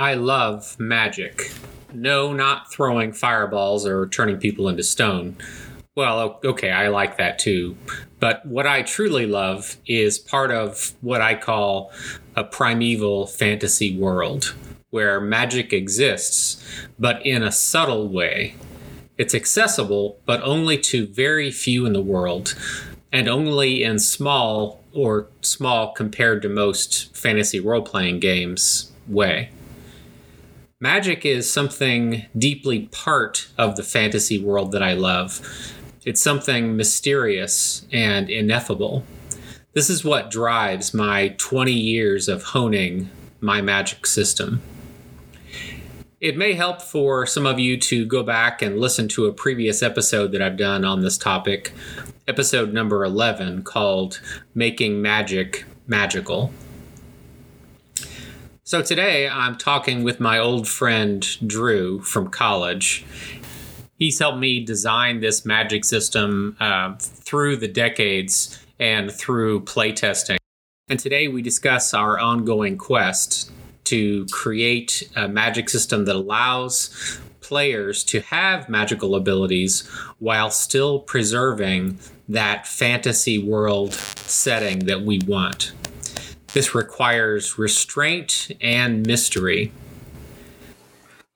I love magic. No, not throwing fireballs or turning people into stone. Well, okay, I like that too. But what I truly love is part of what I call a primeval fantasy world where magic exists, but in a subtle way. It's accessible, but only to very few in the world, and only in small or small compared to most fantasy role playing games way. Magic is something deeply part of the fantasy world that I love. It's something mysterious and ineffable. This is what drives my 20 years of honing my magic system. It may help for some of you to go back and listen to a previous episode that I've done on this topic, episode number 11, called Making Magic Magical. So today I'm talking with my old friend Drew from college. He's helped me design this magic system uh, through the decades and through playtesting. And today we discuss our ongoing quest to create a magic system that allows players to have magical abilities while still preserving that fantasy world setting that we want. This requires restraint and mystery.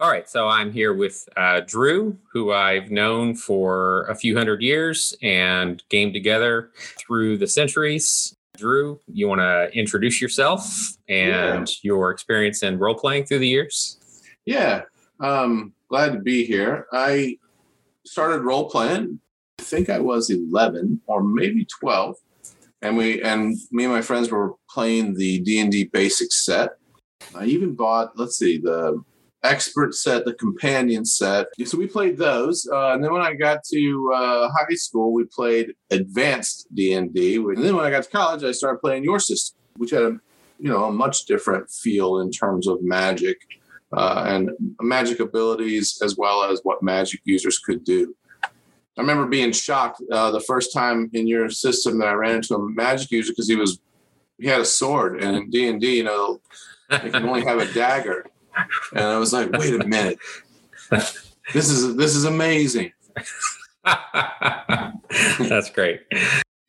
All right, so I'm here with uh, Drew, who I've known for a few hundred years and gamed together through the centuries. Drew, you want to introduce yourself and yeah. your experience in role playing through the years? Yeah, um, glad to be here. I started role playing. I think I was 11 or maybe 12, and we and me and my friends were playing the D and D basic set. I even bought, let's see, the expert set, the companion set. So we played those, uh, and then when I got to uh, high school, we played advanced D and D. And then when I got to college, I started playing your system, which had a you know a much different feel in terms of magic uh, and magic abilities, as well as what magic users could do. I remember being shocked uh, the first time in your system that I ran into a magic user because he was he had a sword, and in D and D, you know, they can only have a dagger and I was like, wait a minute, this is this is amazing. That's great.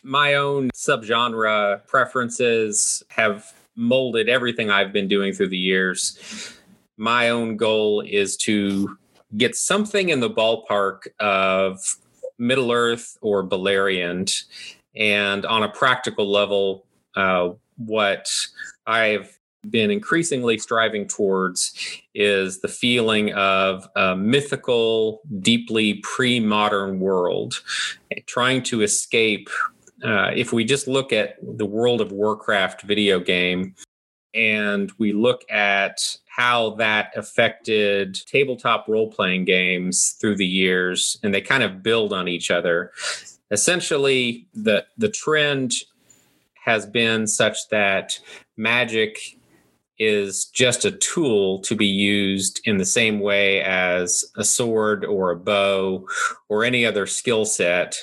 My own subgenre preferences have molded everything I've been doing through the years. My own goal is to get something in the ballpark of Middle Earth or Beleriand, and on a practical level, uh, what I've been increasingly striving towards is the feeling of a mythical, deeply pre modern world, trying to escape. Uh, if we just look at the World of Warcraft video game and we look at how that affected tabletop role playing games through the years, and they kind of build on each other. Essentially, the, the trend has been such that magic is just a tool to be used in the same way as a sword or a bow or any other skill set.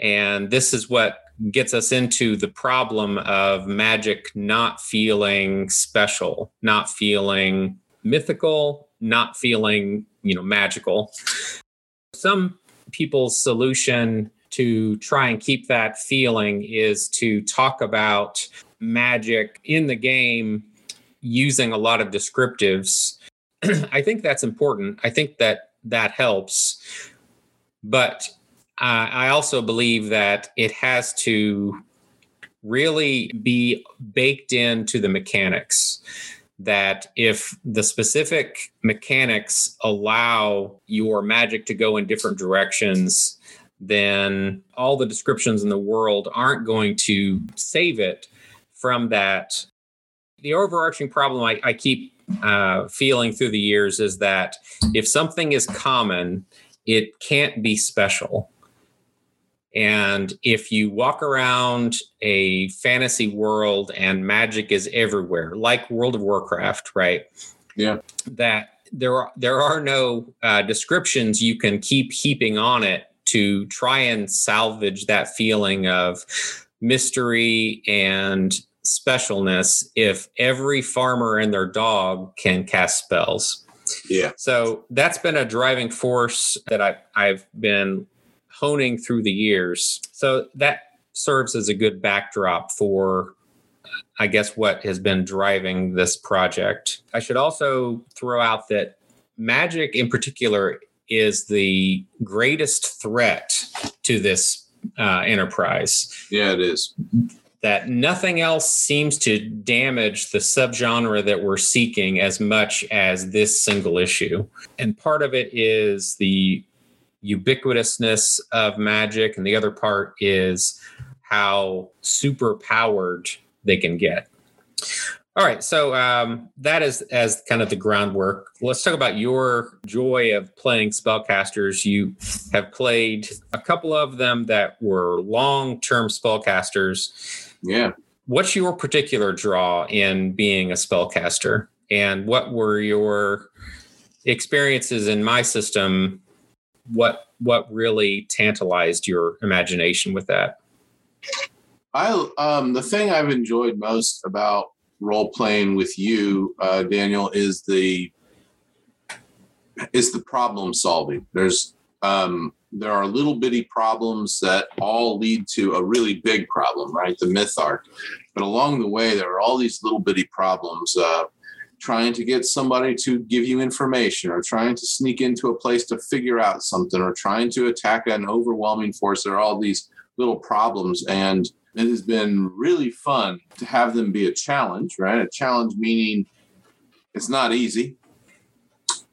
And this is what gets us into the problem of magic not feeling special, not feeling mythical, not feeling, you know, magical. Some people's solution to try and keep that feeling is to talk about magic in the game using a lot of descriptives. I think that's important. I think that that helps. But I also believe that it has to really be baked into the mechanics. That if the specific mechanics allow your magic to go in different directions, then all the descriptions in the world aren't going to save it from that. The overarching problem I, I keep uh, feeling through the years is that if something is common, it can't be special. And if you walk around a fantasy world and magic is everywhere, like World of Warcraft, right? Yeah. That there are there are no uh, descriptions you can keep heaping on it to try and salvage that feeling of mystery and specialness if every farmer and their dog can cast spells. Yeah. So that's been a driving force that I, I've been honing through the years. So that serves as a good backdrop for, I guess, what has been driving this project. I should also throw out that magic in particular is the greatest threat to this uh, enterprise. Yeah, it is. That nothing else seems to damage the subgenre that we're seeking as much as this single issue. And part of it is the ubiquitousness of magic, and the other part is how super powered they can get. All right, so um, that is as kind of the groundwork. Let's talk about your joy of playing spellcasters. You have played a couple of them that were long-term spellcasters. Yeah. What's your particular draw in being a spellcaster, and what were your experiences in my system? What what really tantalized your imagination with that? I um the thing I've enjoyed most about role playing with you, uh, Daniel, is the is the problem solving. There's um, there are little bitty problems that all lead to a really big problem, right? The myth arc. But along the way, there are all these little bitty problems. Uh, trying to get somebody to give you information or trying to sneak into a place to figure out something or trying to attack an overwhelming force there are all these little problems and it has been really fun to have them be a challenge, right? A challenge meaning it's not easy,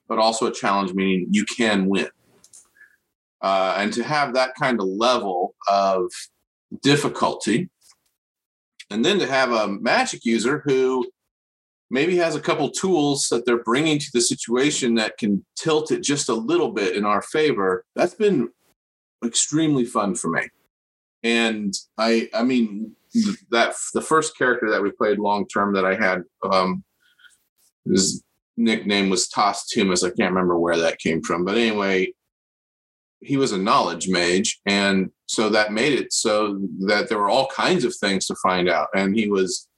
but also a challenge meaning you can win. Uh, and to have that kind of level of difficulty, and then to have a magic user who maybe has a couple tools that they're bringing to the situation that can tilt it just a little bit in our favor, that's been extremely fun for me. And I I mean that the first character that we played long term that I had um his nickname was Toss Tumas. I can't remember where that came from, but anyway, he was a knowledge mage, and so that made it so that there were all kinds of things to find out, and he was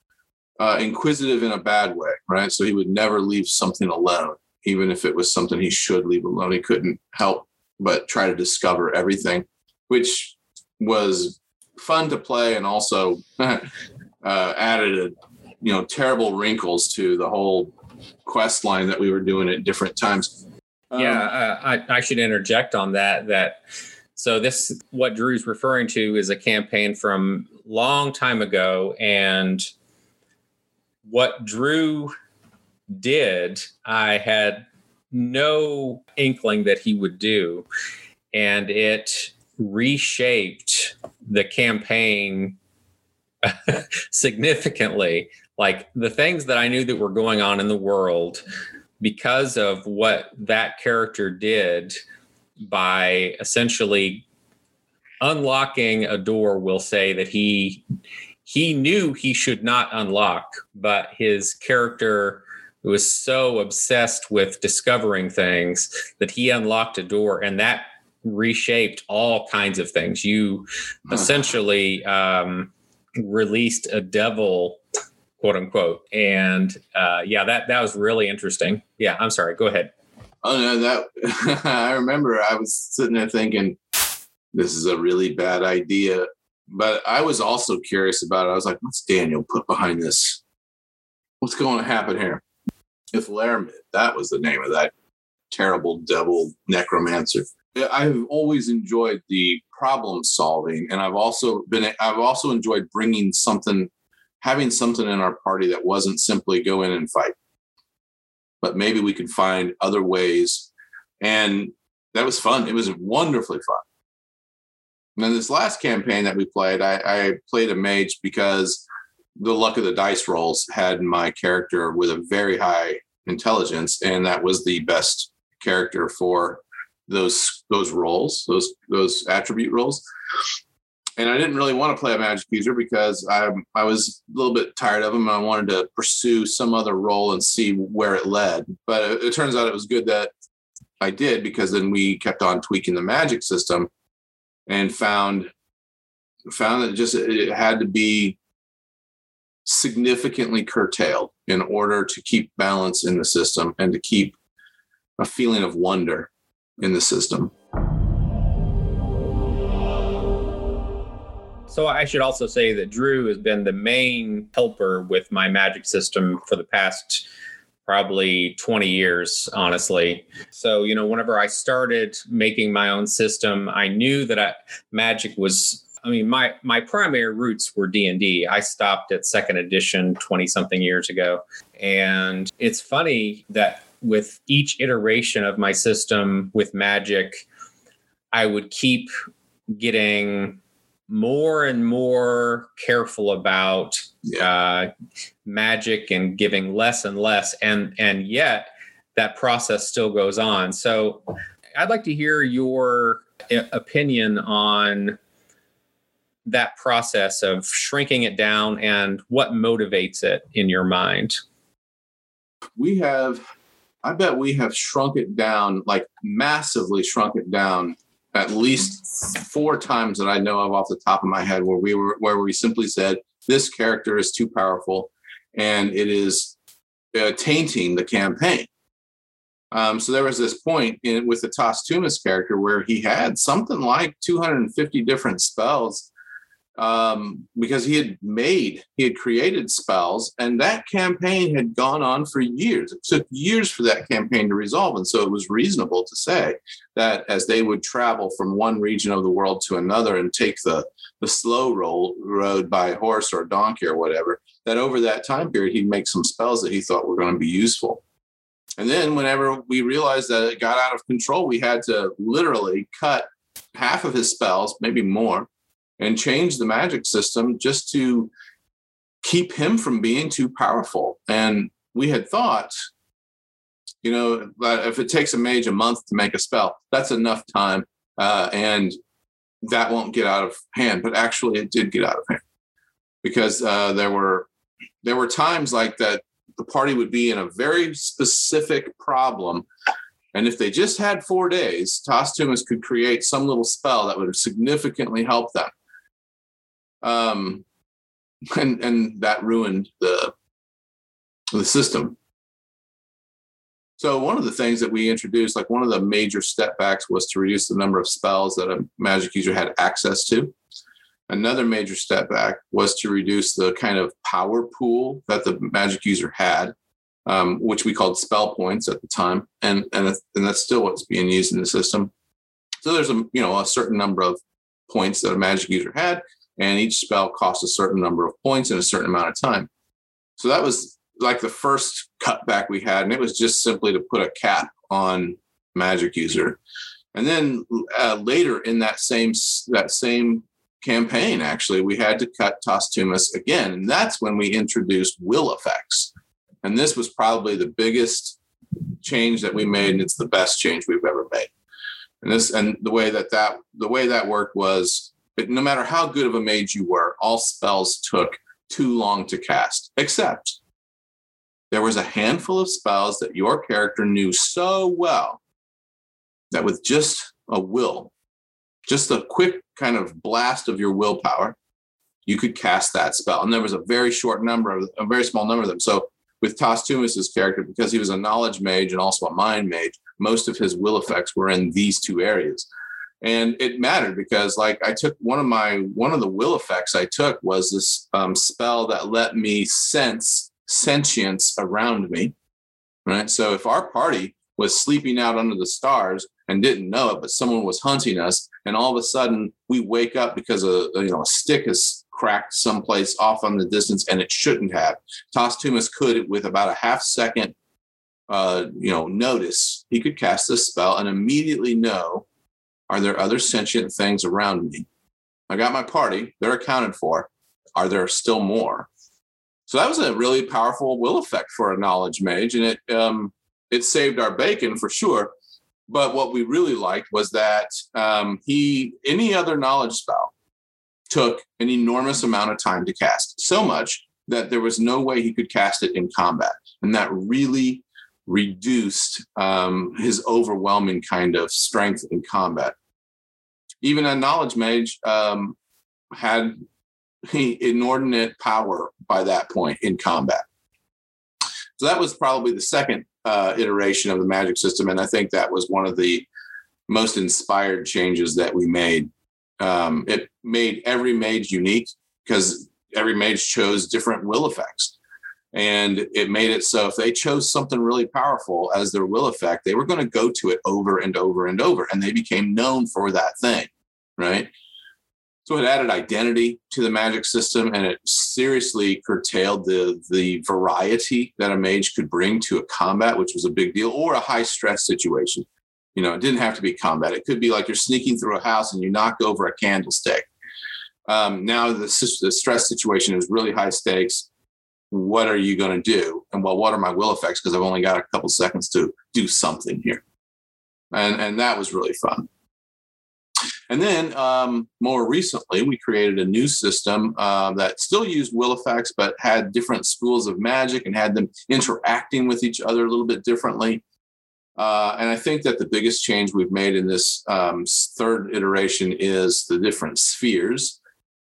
uh, inquisitive in a bad way, right? So he would never leave something alone, even if it was something he should leave alone. He couldn't help but try to discover everything, which was fun to play and also uh, added a you know terrible wrinkles to the whole quest line that we were doing at different times. Yeah, um, uh, I, I should interject on that. That so this what Drew's referring to is a campaign from long time ago, and what Drew did, I had no inkling that he would do, and it reshaped the campaign significantly. Like the things that I knew that were going on in the world because of what that character did by essentially unlocking a door will say that he he knew he should not unlock but his character was so obsessed with discovering things that he unlocked a door and that reshaped all kinds of things. You essentially um, released a devil, quote unquote, and uh, yeah, that that was really interesting. Yeah, I'm sorry. Go ahead. Oh no, that I remember. I was sitting there thinking, this is a really bad idea. But I was also curious about it. I was like, what's Daniel put behind this? What's going to happen here? If Laramid, that was the name of that terrible devil necromancer. I've always enjoyed the problem solving, and I've also been I've also enjoyed bringing something, having something in our party that wasn't simply go in and fight, but maybe we could find other ways, and that was fun. It was wonderfully fun. And then this last campaign that we played, I, I played a mage because the luck of the dice rolls had my character with a very high intelligence, and that was the best character for those those roles, those those attribute roles. And I didn't really want to play a magic user because I I was a little bit tired of them and I wanted to pursue some other role and see where it led. But it, it turns out it was good that I did because then we kept on tweaking the magic system and found found that just it had to be significantly curtailed in order to keep balance in the system and to keep a feeling of wonder in the system. So I should also say that Drew has been the main helper with my magic system for the past probably 20 years honestly. So you know whenever i started making my own system i knew that I, magic was i mean my my primary roots were d&d i stopped at second edition 20 something years ago. And it's funny that with each iteration of my system with magic i would keep getting more and more careful about uh, magic and giving less and less, and and yet that process still goes on. So, I'd like to hear your uh, opinion on that process of shrinking it down and what motivates it in your mind. We have, I bet we have shrunk it down, like massively shrunk it down at least four times that I know of off the top of my head where we were where we simply said this character is too powerful and it is uh, tainting the campaign. Um, so there was this point in with the Tos Tumas character where he had something like 250 different spells um, because he had made, he had created spells, and that campaign had gone on for years. It took years for that campaign to resolve. And so it was reasonable to say that as they would travel from one region of the world to another and take the, the slow roll road by horse or donkey or whatever, that over that time period, he'd make some spells that he thought were going to be useful. And then whenever we realized that it got out of control, we had to literally cut half of his spells, maybe more, and change the magic system just to keep him from being too powerful. And we had thought, you know, if it takes a mage a month to make a spell, that's enough time. Uh, and that won't get out of hand. But actually, it did get out of hand because uh, there were there were times like that the party would be in a very specific problem and if they just had four days, Tos Tumas could create some little spell that would have significantly help them um, and and that ruined the the system. So one of the things that we introduced, like one of the major step backs, was to reduce the number of spells that a magic user had access to. Another major step back was to reduce the kind of power pool that the magic user had, um, which we called spell points at the time, and and and that's still what's being used in the system. So there's a you know a certain number of points that a magic user had, and each spell costs a certain number of points in a certain amount of time. So that was like the first cutback we had, and it was just simply to put a cap on magic user. And then uh, later in that same that same campaign, actually, we had to cut Tostumus again, and that's when we introduced will effects. And this was probably the biggest change that we made, and it's the best change we've ever made. And this and the way that that the way that worked was but no matter how good of a mage you were, all spells took too long to cast, except there was a handful of spells that your character knew so well that with just a will, just a quick kind of blast of your willpower, you could cast that spell. And there was a very short number of a very small number of them. So with Tos Tumas's character, because he was a knowledge mage and also a mind mage, most of his will effects were in these two areas and it mattered because like i took one of my one of the will effects i took was this um, spell that let me sense sentience around me right? So if our party was sleeping out under the stars and didn't know it but someone was hunting us and all of a sudden we wake up because a you know a stick is cracked someplace off on the distance and it shouldn't have. Tos Tumas could with about a half second uh, you know notice he could cast this spell and immediately know are there other sentient things around me? I got my party, they're accounted for. Are there still more? So that was a really powerful will effect for a knowledge mage, and it um, it saved our bacon for sure. But what we really liked was that um, he any other knowledge spell took an enormous amount of time to cast, so much that there was no way he could cast it in combat, and that really reduced um, his overwhelming kind of strength in combat even a knowledge mage um, had inordinate power by that point in combat. So that was probably the second uh, iteration of the magic system, and I think that was one of the most inspired changes that we made. Um, it made every mage unique because every mage chose different will effects. And it made it so if they chose something really powerful as their will effect, they were going to go to it over and over and over. And they became known for that thing. Right. So it added identity to the magic system and it seriously curtailed the, the variety that a mage could bring to a combat, which was a big deal, or a high stress situation. You know, it didn't have to be combat. It could be like you're sneaking through a house and you knock over a candlestick. Um, now the, the stress situation is really high stakes what are you going to do? And well, what are my will effects? Because I've only got a couple seconds to do something here. And, and that was really fun. And then um, more recently, we created a new system uh, that still used will effects, but had different schools of magic and had them interacting with each other a little bit differently. Uh, and I think that the biggest change we've made in this um, third iteration is the different spheres.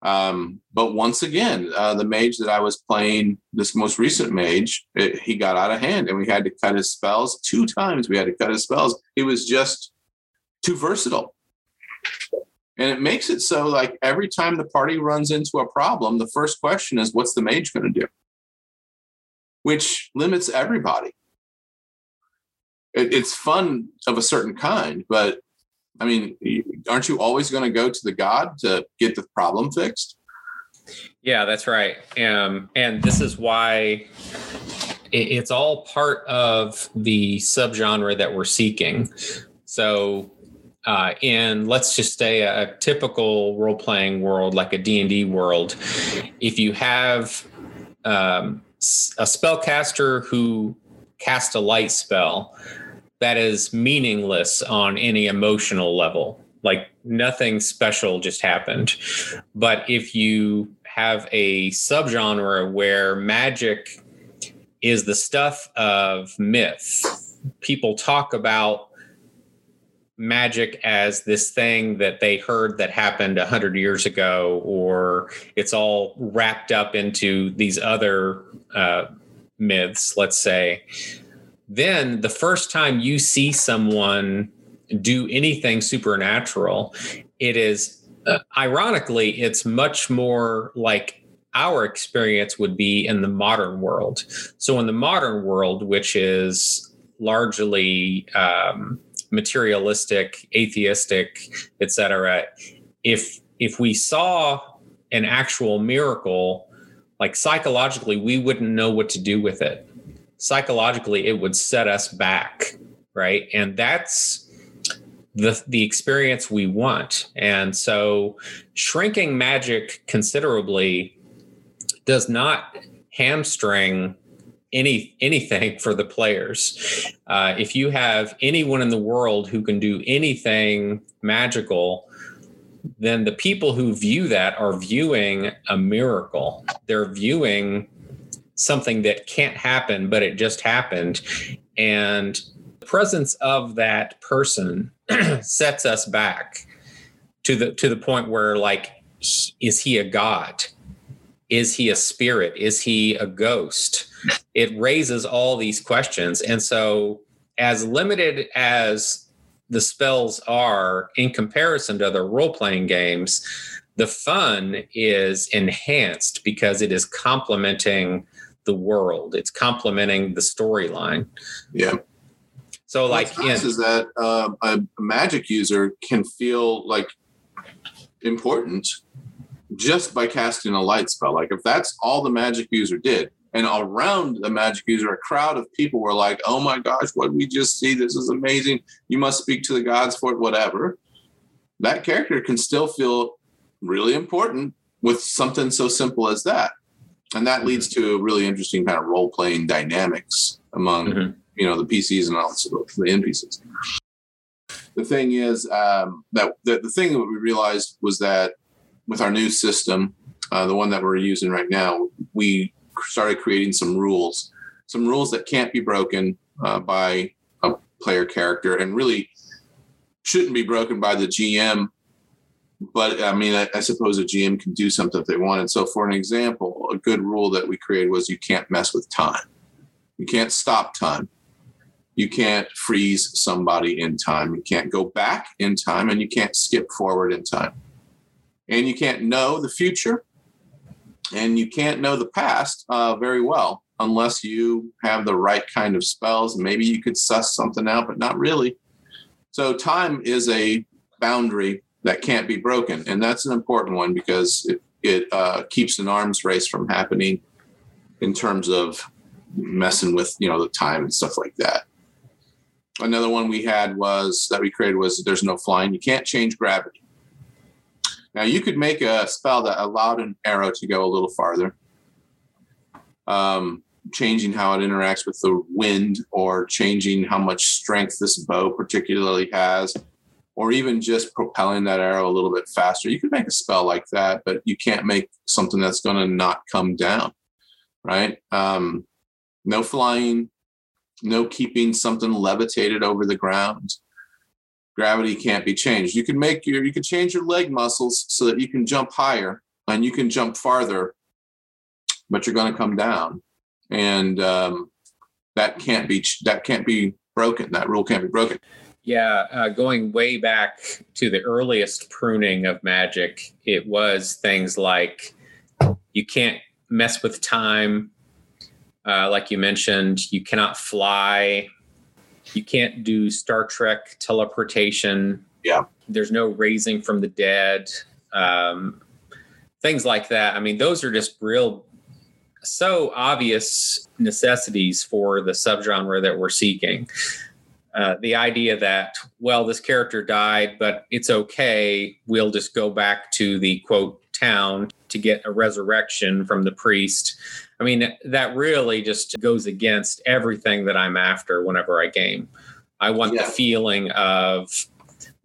Um, but once again, uh, the mage that I was playing, this most recent mage, it, he got out of hand and we had to cut his spells two times. We had to cut his spells. He was just too versatile. And it makes it so like every time the party runs into a problem, the first question is, what's the mage going to do? Which limits everybody. It, it's fun of a certain kind, but I mean, aren't you always going to go to the God to get the problem fixed? Yeah, that's right. Um, and this is why it's all part of the subgenre that we're seeking. So, uh, in let's just say a, typical role-playing world, like a D and D world, if you have um, a spellcaster who casts a light spell, that is meaningless on any emotional level. Like nothing special just happened. But if you have a subgenre where magic is the stuff of myth, people talk about magic as this thing that they heard that happened 100 years ago or it's all wrapped up into these other uh, myths let's say then the first time you see someone do anything supernatural, it is uh, ironically, it's much more like our experience would be in the modern world. So, in the modern world, which is largely um, materialistic, atheistic, etc., if if we saw an actual miracle, like psychologically, we wouldn't know what to do with it psychologically it would set us back right? And that's the the experience we want. And so shrinking magic considerably does not hamstring any anything for the players. Uh, if you have anyone in the world who can do anything magical then the people who view that are viewing a miracle. They're viewing something that can't happen, but it just happened. And the presence of that person sets us back to the to the point where like is he a god? Is he a spirit? Is he a ghost? It raises all these questions. And so as limited as the spells are in comparison to other role-playing games, the fun is enhanced because it is complementing the world. It's complementing the storyline. Yeah. So, like, What's nice is that uh, a magic user can feel like important just by casting a light spell. Like, if that's all the magic user did, and around the magic user, a crowd of people were like, "Oh my gosh, what we just see? This is amazing! You must speak to the gods for it." Whatever. That character can still feel really important with something so simple as that and that leads mm-hmm. to really interesting kind of role playing dynamics among mm-hmm. you know the PCs and also the NPCs. The thing is um, that the, the thing that we realized was that with our new system, uh, the one that we're using right now, we started creating some rules, some rules that can't be broken uh, by a player character, and really shouldn't be broken by the GM but I mean, I, I, suppose a GM can do something if they want. And So, for an example, a good rule that we created was you can't mess with time. You can't stop time. You can't freeze somebody in time. You can't go back in time, and you can't skip forward in time. And you can't know the future, and you can't know the past uh, very well unless you have the right kind of spells. Maybe you could suss something out, but not really. So, time is a boundary that can't be broken. And that's an important one because it, it uh, keeps an arms race from happening in terms of messing with, you know, the time and stuff like that. Another one we had was that we created was there's no flying. You can't change gravity. Now you could make a spell that allowed an arrow to go a little farther, um, changing how it interacts with the wind or changing how much strength this bow particularly has or even just propelling that arrow a little bit faster. You could make a spell like that, but you can't make something that's going to not come down, right? Um, no flying, no keeping something levitated over the ground. Gravity can't be changed. You can make your, you can change your leg muscles so that you can jump higher and you can jump farther, but you're going to come down, and um, that can't be that can't be broken. That rule can't be broken. Yeah, uh, going way back to the earliest pruning of magic, it was things like you can't mess with time. Uh, like you mentioned, you cannot fly. You can't do Star Trek teleportation. Yeah. There's no raising from the dead. Um, things like that. I mean, those are just real, so obvious necessities for the subgenre that we're seeking. Uh, the idea that well this character died but it's okay we'll just go back to the quote town to get a resurrection from the priest i mean that really just goes against everything that i'm after whenever i game i want yeah. the feeling of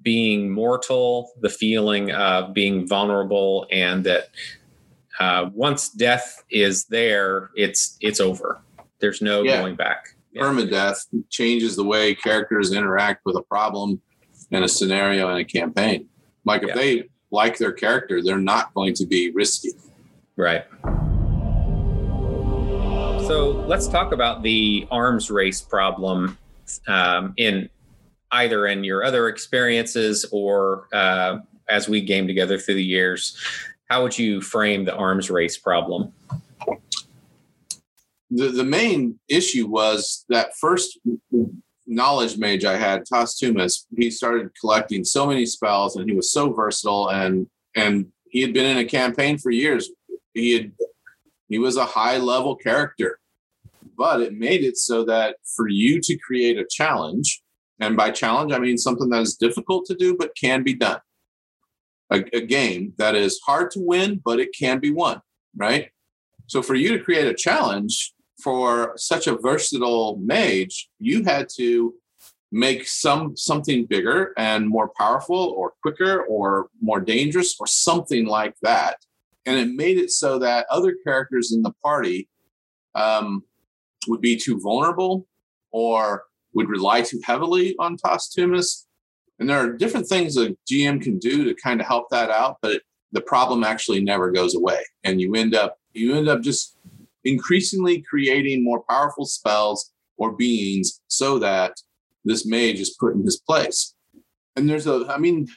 being mortal the feeling of being vulnerable and that uh, once death is there it's it's over there's no yeah. going back permadeath changes the way characters interact with a problem in a scenario in a campaign. Like if yeah. they like their character, they're not going to be risky. Right. So let's talk about the arms race problem um, in either in your other experiences or uh, as we game together through the years. How would you frame the arms race problem? The, the main issue was that first knowledge mage I had, Tas Tumas, he started collecting so many spells and he was so versatile and and he had been in a campaign for years. He had he was a high level character. But it made it so that for you to create a challenge, and by challenge I mean something that is difficult to do but can be done. A, a game that is hard to win, but it can be won, right? So for you to create a challenge, for such a versatile mage, you had to make some something bigger and more powerful or quicker or more dangerous or something like that and it made it so that other characters in the party um, would be too vulnerable or would rely too heavily on Tas Tumas. And there are different things a GM can do to kind of help that out, but it, the problem actually never goes away. And you end up you end up just increasingly creating more powerful spells or beings so that this mage is put in his place. And there's a, I mean,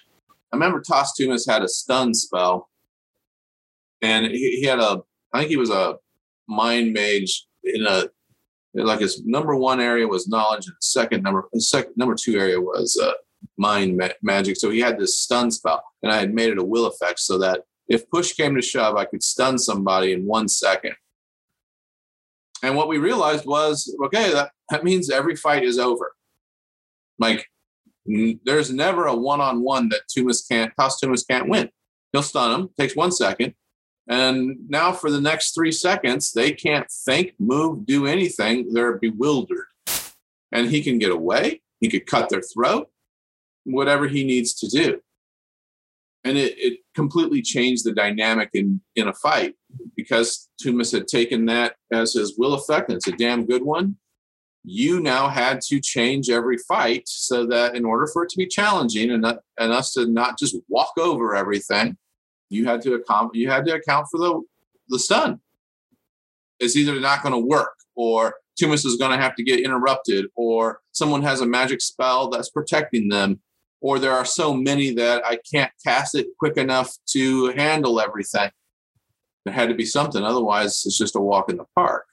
I remember Tas Tumas had a stun spell, and he, he had a, I think he was a mind mage in a, like his number one area was knowledge, and second number, second number two area was uh, mind ma- magic. So he had this stun spell, and I had made it a will effect so that if push came to shove, I could stun somebody in one second. And what we realized was, okay, that, that means every fight is over. Like, n- there's never a one-on-one that Tumas can't, Tas Tumas can't win. He'll stun him, takes one second, and now for the next three seconds, they can't think, move, do anything. They're bewildered. And he can get away. He could cut their throat, whatever he needs to do and it, it completely changed the dynamic in in a fight because Tumas had taken that as his will effect, and it's a damn good one. you now had to change every fight so that in order for it to be challenging and, not, and us to not just walk over everything, you had to account you had to account for the the stun. It's either not going to work, or Tumas is going to have to get interrupted, or someone has a magic spell that's protecting them, or there are so many that I can't cast it quick enough to handle everything. There had to be something, otherwise it's just a walk in the park.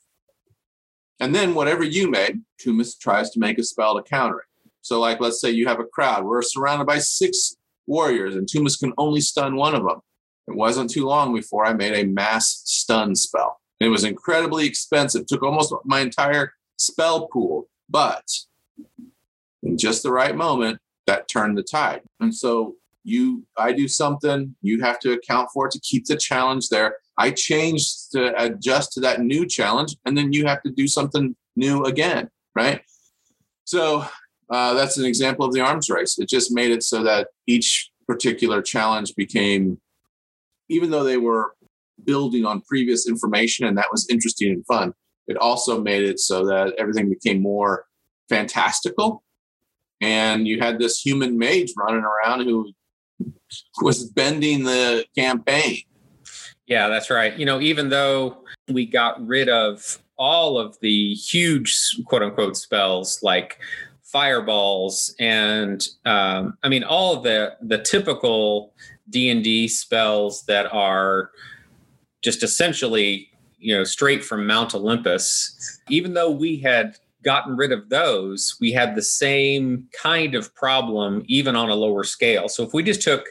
And then whatever you made, Tumas tries to make a spell to counter it. So, like, let's say you have a crowd. We're surrounded by six warriors, and Tumas can only stun one of them. It wasn't too long before I made a mass stun spell. It was incredibly expensive, took almost my entire spell pool, but in just the right moment, that turned the tide. And so you I do something, you have to account for it to keep the challenge there. I change to adjust to that new challenge, and then you have to do something new again, right? So uh, that's an example of the arms race. It just made it so that each particular challenge became even though they were building on previous information and that was interesting and fun, it also made it so that everything became more fantastical. And you had this human mage running around who was bending the campaign. Yeah, that's right. You know, even though we got rid of all of the huge quote unquote spells like fireballs and um, I mean all the the typical d&d spells that are just essentially you know straight from mount olympus even though we had gotten rid of those we had the same kind of problem even on a lower scale so if we just took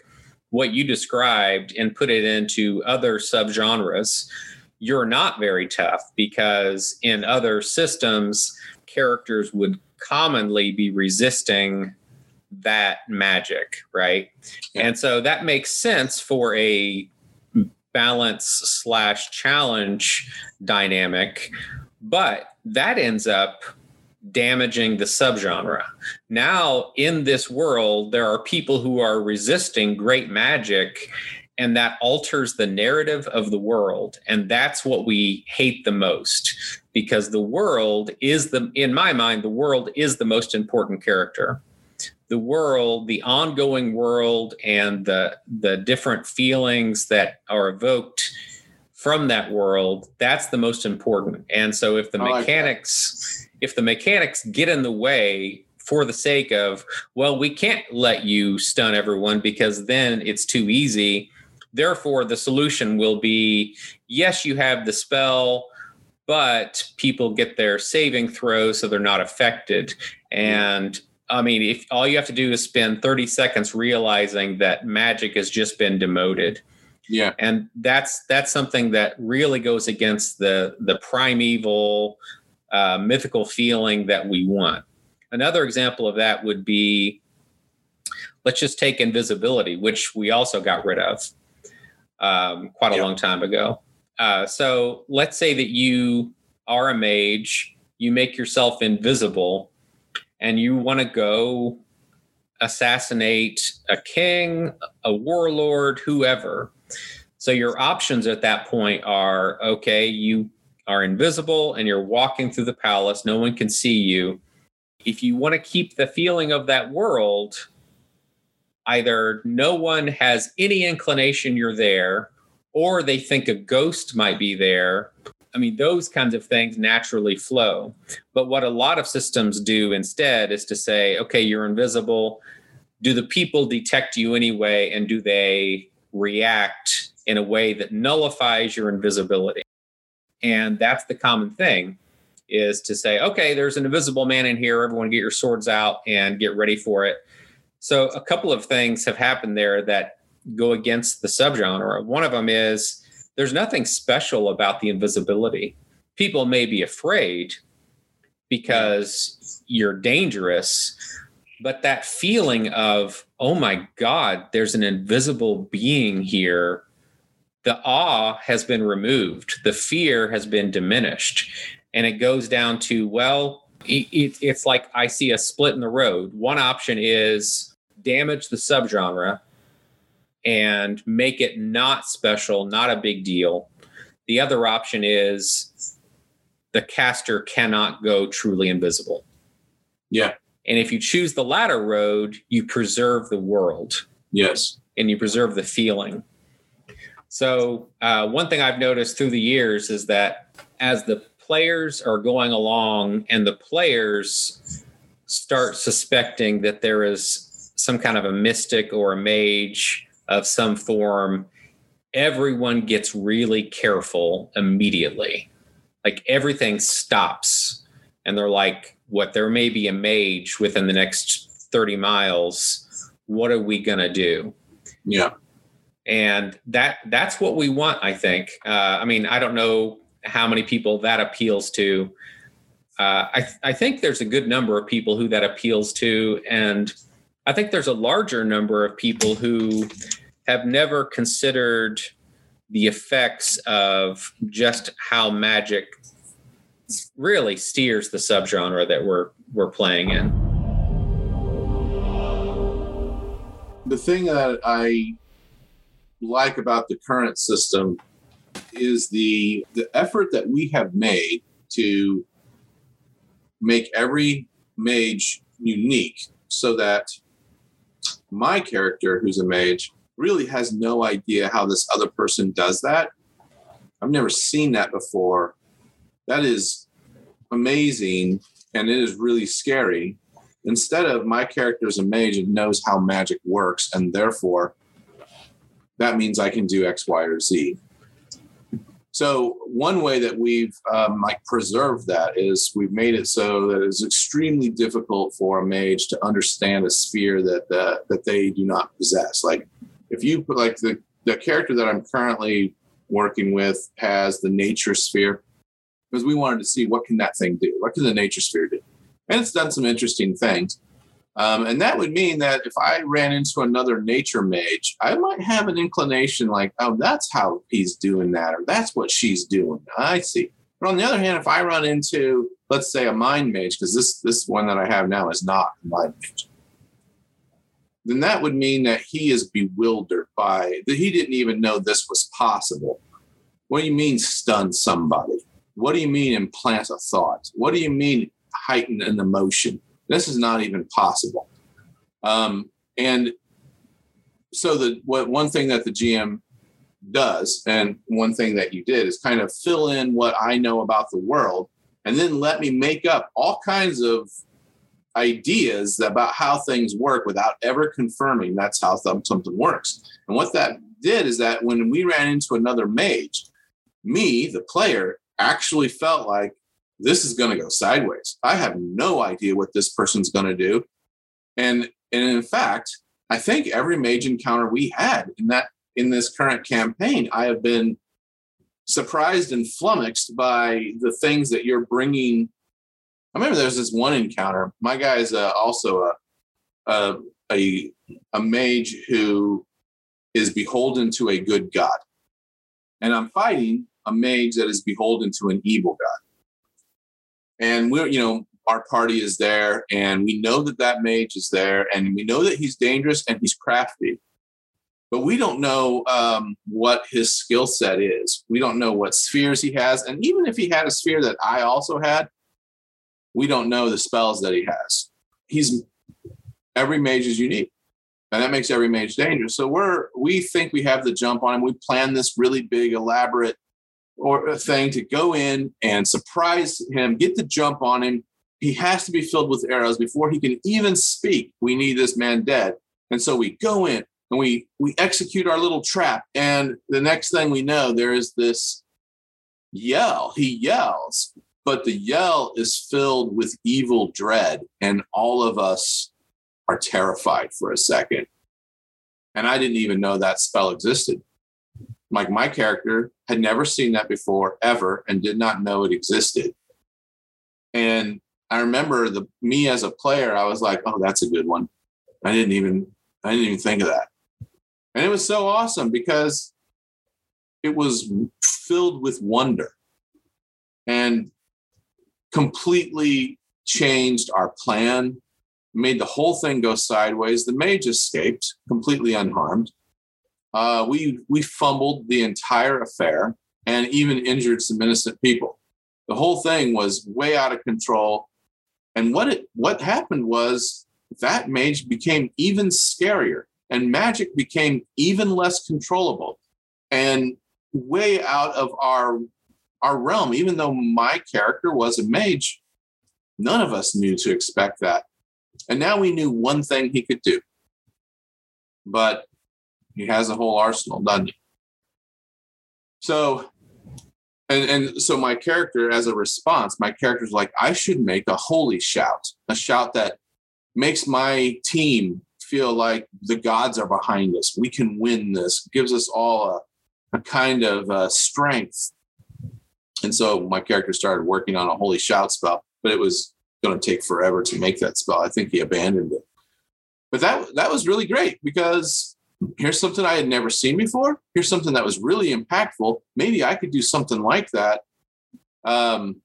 what you described and put it into other subgenres you're not very tough because in other systems characters would commonly be resisting that magic, right? Yeah. And so that makes sense for a balance slash challenge dynamic, but that ends up damaging the subgenre. Now, in this world, there are people who are resisting great magic, and that alters the narrative of the world. And that's what we hate the most because the world is the, in my mind, the world is the most important character the world, the ongoing world, and the the different feelings that are evoked from that world, that's the most important. And so if the mechanics if the mechanics get in the way for the sake of, well, we can't let you stun everyone because then it's too easy. Therefore, the solution will be yes, you have the spell, but people get their saving throws so they're not affected. And I mean, if all you have to do is spend 30 seconds realizing that magic has just been demoted. Yeah. And that's that's something that really goes against the the primeval uh, mythical feeling that we want. Another example of that would be let's just take invisibility, which we also got rid of um, quite a yeah. long time ago. Uh, so let's say that you are a mage, you make yourself invisible and you want to go assassinate a king, a warlord, whoever. So your options at that point are okay, you are invisible and you're walking through the palace, no one can see you. If you want to keep the feeling of that world, either no one has any inclination you're there, or they think a ghost might be there, I mean, those kinds of things naturally flow. But what a lot of systems do instead is to say, okay, you're invisible. Do the people detect you anyway? And do they react in a way that nullifies your invisibility? And that's the common thing is to say, okay, there's an invisible man in here. Everyone get your swords out and get ready for it. So a couple of things have happened there that go against the subgenre. One of them is there's nothing special about the invisibility. People may be afraid because you're dangerous, but that feeling of, oh my God, there's an invisible being here, the awe has been removed, the fear has been diminished. And it goes down to, well, it, it's like I see a split in the road. One option is damage the subgenre and make it not special, not a big deal. The other option is the caster cannot go truly invisible. Yeah. And if you choose the latter road, you preserve the world. Yes. And you preserve the feeling. So, uh, one thing I've noticed through the years is that as the players are going along and the players start suspecting that there is some kind of a mystic or a mage of some form, everyone gets really careful immediately. Like everything stops and they're like, what, there may be a mage within the next 30 miles. What are we going to do? Yeah. And that that's what we want, I think. Uh, I mean, I don't know how many people that appeals to. Uh, I, I think there's a good number of people who that appeals to. And I think there's a larger number of people who have never considered the effects of just how magic really steers the subgenre that we're we're playing in. The thing that I like about the current system is the the effort that we have made to make every mage unique so that my character who's a mage really has no idea how this other person does that. I've never seen that before. That is amazing and it is really scary. Instead of my character is a mage and knows how magic works and therefore that means i can do x y or z so one way that we've um, like preserved that is we've made it so that it's extremely difficult for a mage to understand a sphere that uh, that they do not possess. Like if you put like the the character that I'm currently working with has the nature sphere because we wanted to see what can that thing do? What can the nature sphere do? And it's done some interesting things. Um, and that would mean that if I ran into another nature mage, I might have an inclination like, oh, that's how he's doing that, or that's what she's doing. I see. But on the other hand, if I run into, let's say, a mind mage, because this this one that I have now is not a mind mage, then that would mean that he is bewildered by that he didn't even know this was possible. What do you mean stun somebody? What do you mean implant a thought? What do you mean heighten an emotion? This is not even possible. Um, and so the what one thing that the GM does, and one thing that you did is kind of fill in what I know about the world, and then let me make up all kinds of ideas about how things work without ever confirming that's how something works. And what that did is that when we ran into another mage, me, the player, actually felt like this is going to go sideways. I have no idea what this person's going to do. And, and in fact, I think every mage encounter we had in that in this current campaign, I have been surprised and flummoxed by the things that you're bringing. I remember there was this one encounter. My guy is uh, also a, a a a mage who is beholden to a good god, and I'm fighting a mage that is beholden to an evil god and we're you know our party is there and we know that that mage is there and we know that he's dangerous and he's crafty. But we don't know um, what his skill set is. We don't know what spheres he has and even if he had a sphere that i also had we don't know the spells that he has. He's every mage is unique and that makes every mage dangerous. So we're we think we have the jump on him. We plan this really big elaborate or a thing to go in and surprise him, get the jump on him. He has to be filled with arrows before he can even speak. We need this man dead. And so we go in and we we execute our little trap. And the next thing we know, there is this yell. He yells, but the yell is filled with evil dread, and all of us are terrified for a second. And I didn't even know that spell existed like my character had never seen that before ever and did not know it existed. And i remember the me as a player i was like oh that's a good one. I didn't even i didn't even think of that. And it was so awesome because it was filled with wonder and completely changed our plan made the whole thing go sideways. The mage escaped completely unharmed uh, we we fumbled the entire affair and even injured some innocent people. The whole thing was way out of control. And what it what happened was that mage became even scarier and magic became even less controllable and way out of our our realm even though my character was a mage none of us knew to expect that and now we knew one thing he could do but he has a whole arsenal doesn't he? So and and so my character as a response my character's like i should make a holy shout a shout that makes my team feel like the gods are behind us. We can win this. Gives us all a, a kind of uh, strength. And so my character started working on a holy shout spell but it was going to take forever to make that spell. I think he abandoned it. But that that was really great because here's something I had never seen before. Here's something that was really impactful. Maybe I could do something like that. Um,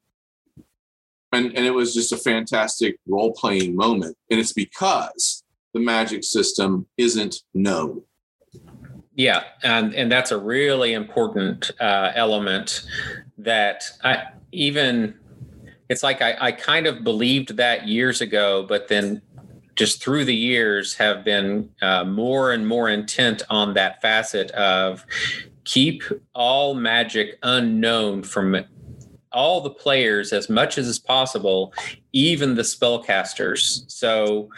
and, and it was just a fantastic role playing moment. And it's because the magic system isn't known. Yeah, and and that's a really important uh, element that I even. It's like I, I kind of believed that years ago, but then just through the years have been uh, more and more intent on that facet of keep all magic unknown from all the players as much as is possible, even the spellcasters. So,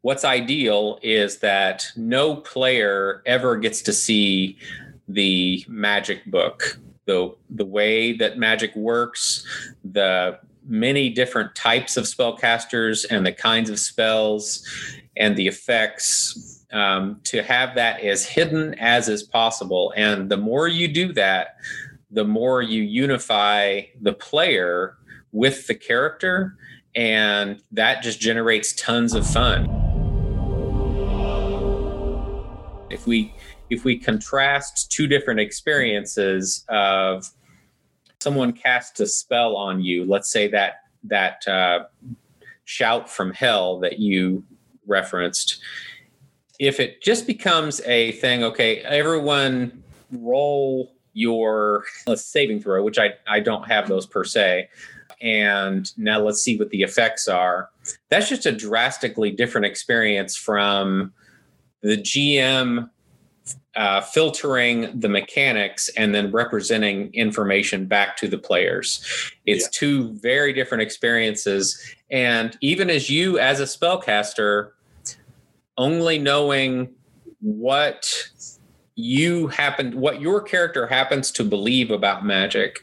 what's ideal is that no player ever gets to see the magic book. The, the way that magic works, the many different types of spellcasters and the kinds of spells and the effects um, to have that as hidden as is possible. And the more you do that, the more you unify the player with the character, and that just generates tons of fun. If we if we contrast two different experiences of someone casts a spell on you, let's say that that uh, shout from hell that you referenced, if it just becomes a thing, okay, everyone roll your saving throw, which I, I don't have those per se. And now let's see what the effects are. That's just a drastically different experience from the GM uh, filtering the mechanics and then representing information back to the players. It's yeah. two very different experiences. And even as you, as a spellcaster, only knowing what you happen, what your character happens to believe about magic,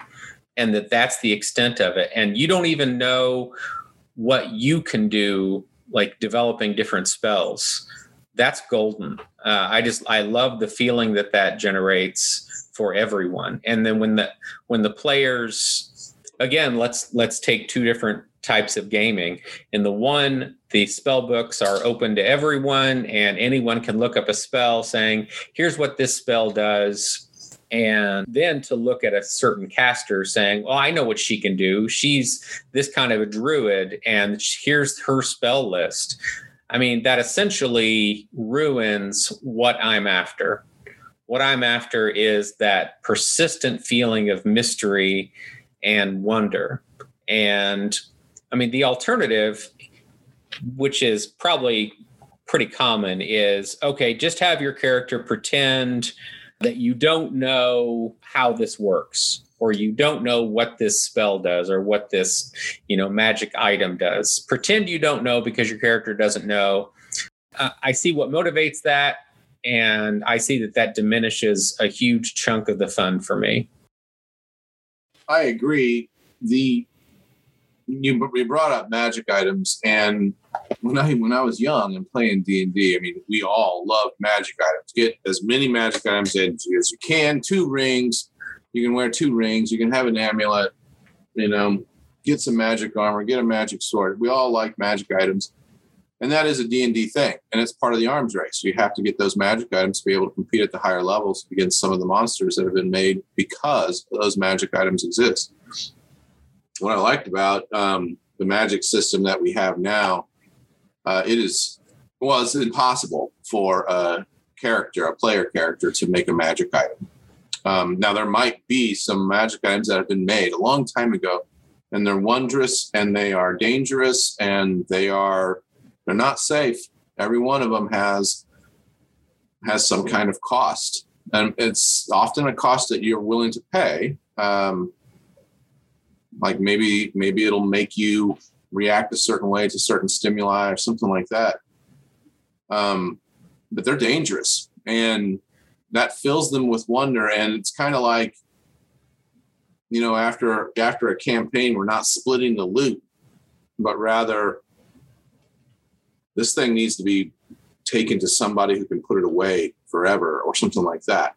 and that that's the extent of it. And you don't even know what you can do, like developing different spells that's golden. Uh, I just I love the feeling that that generates for everyone. And then when the when the players again, let's let's take two different types of gaming. In the one, the spell books are open to everyone, and anyone can look up a spell saying, "Here's what this spell does." And then to look at a certain caster saying, Well, I know what she can do. She's this kind of a druid, and here's her spell list. I mean, that essentially ruins what I'm after. What I'm after is that persistent feeling of mystery and wonder. And I mean, the alternative, which is probably pretty common, is okay, just have your character pretend that you don't know how this works or you don't know what this spell does or what this you know magic item does. Pretend you don't know because your character doesn't know. Uh, i see what motivates that and i see that that diminishes a huge chunk of the fun for me. I agree. The you, you brought up magic items and when i when i was young and playing d&d i mean we all loved magic items. Get as many magic items as you can. Two rings you can wear two rings. You can have an amulet. You know, get some magic armor, get a magic sword. We all like magic items, and that is a D and D thing, and it's part of the arms race. You have to get those magic items to be able to compete at the higher levels against some of the monsters that have been made because those magic items exist. What I liked about um, the magic system that we have now, uh, it is well, it's impossible for a character, a player character, to make a magic item um, now, there might be some magic items that have been made a long time ago and they're wondrous and they are dangerous and they are they're not safe. Every one of them has has some kind of cost and it's often a cost that you're willing to pay um, like maybe maybe it'll make you react a certain way to certain stimuli or something like that. Um, but they're dangerous and that fills them with wonder. And it's kind of like you know after after a campaign we're not splitting the loot but rather this thing needs to be taken to somebody who can put it away forever or something like that.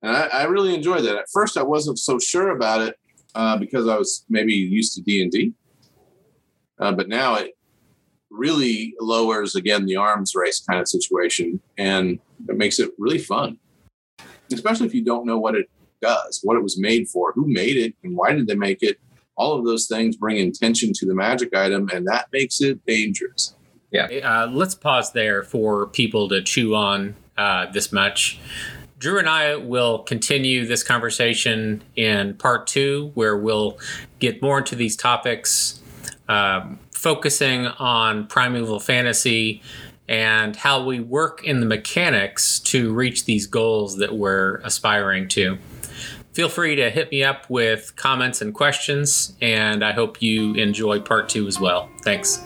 And i, I really enjoyed that. At first i wasn't so sure about it uh, because i was maybe used to d&d uh, but now it really lowers again the arms race kind of situation. And it makes it really fun. Especially if you don't know what it does what it was made for who made it and why did they make it. All of those things bring intention to the magic item and that makes it dangerous. Yeah. Uh, let's pause there for people to chew on uh, this much. Drew and I will continue this conversation in part two, where we'll get more into these topics. Um, focusing on primeval fantasy and how we work in the mechanics to reach these goals that we're aspiring to. Feel free to hit me up with comments and questions, and I hope you enjoy part two as well. Thanks.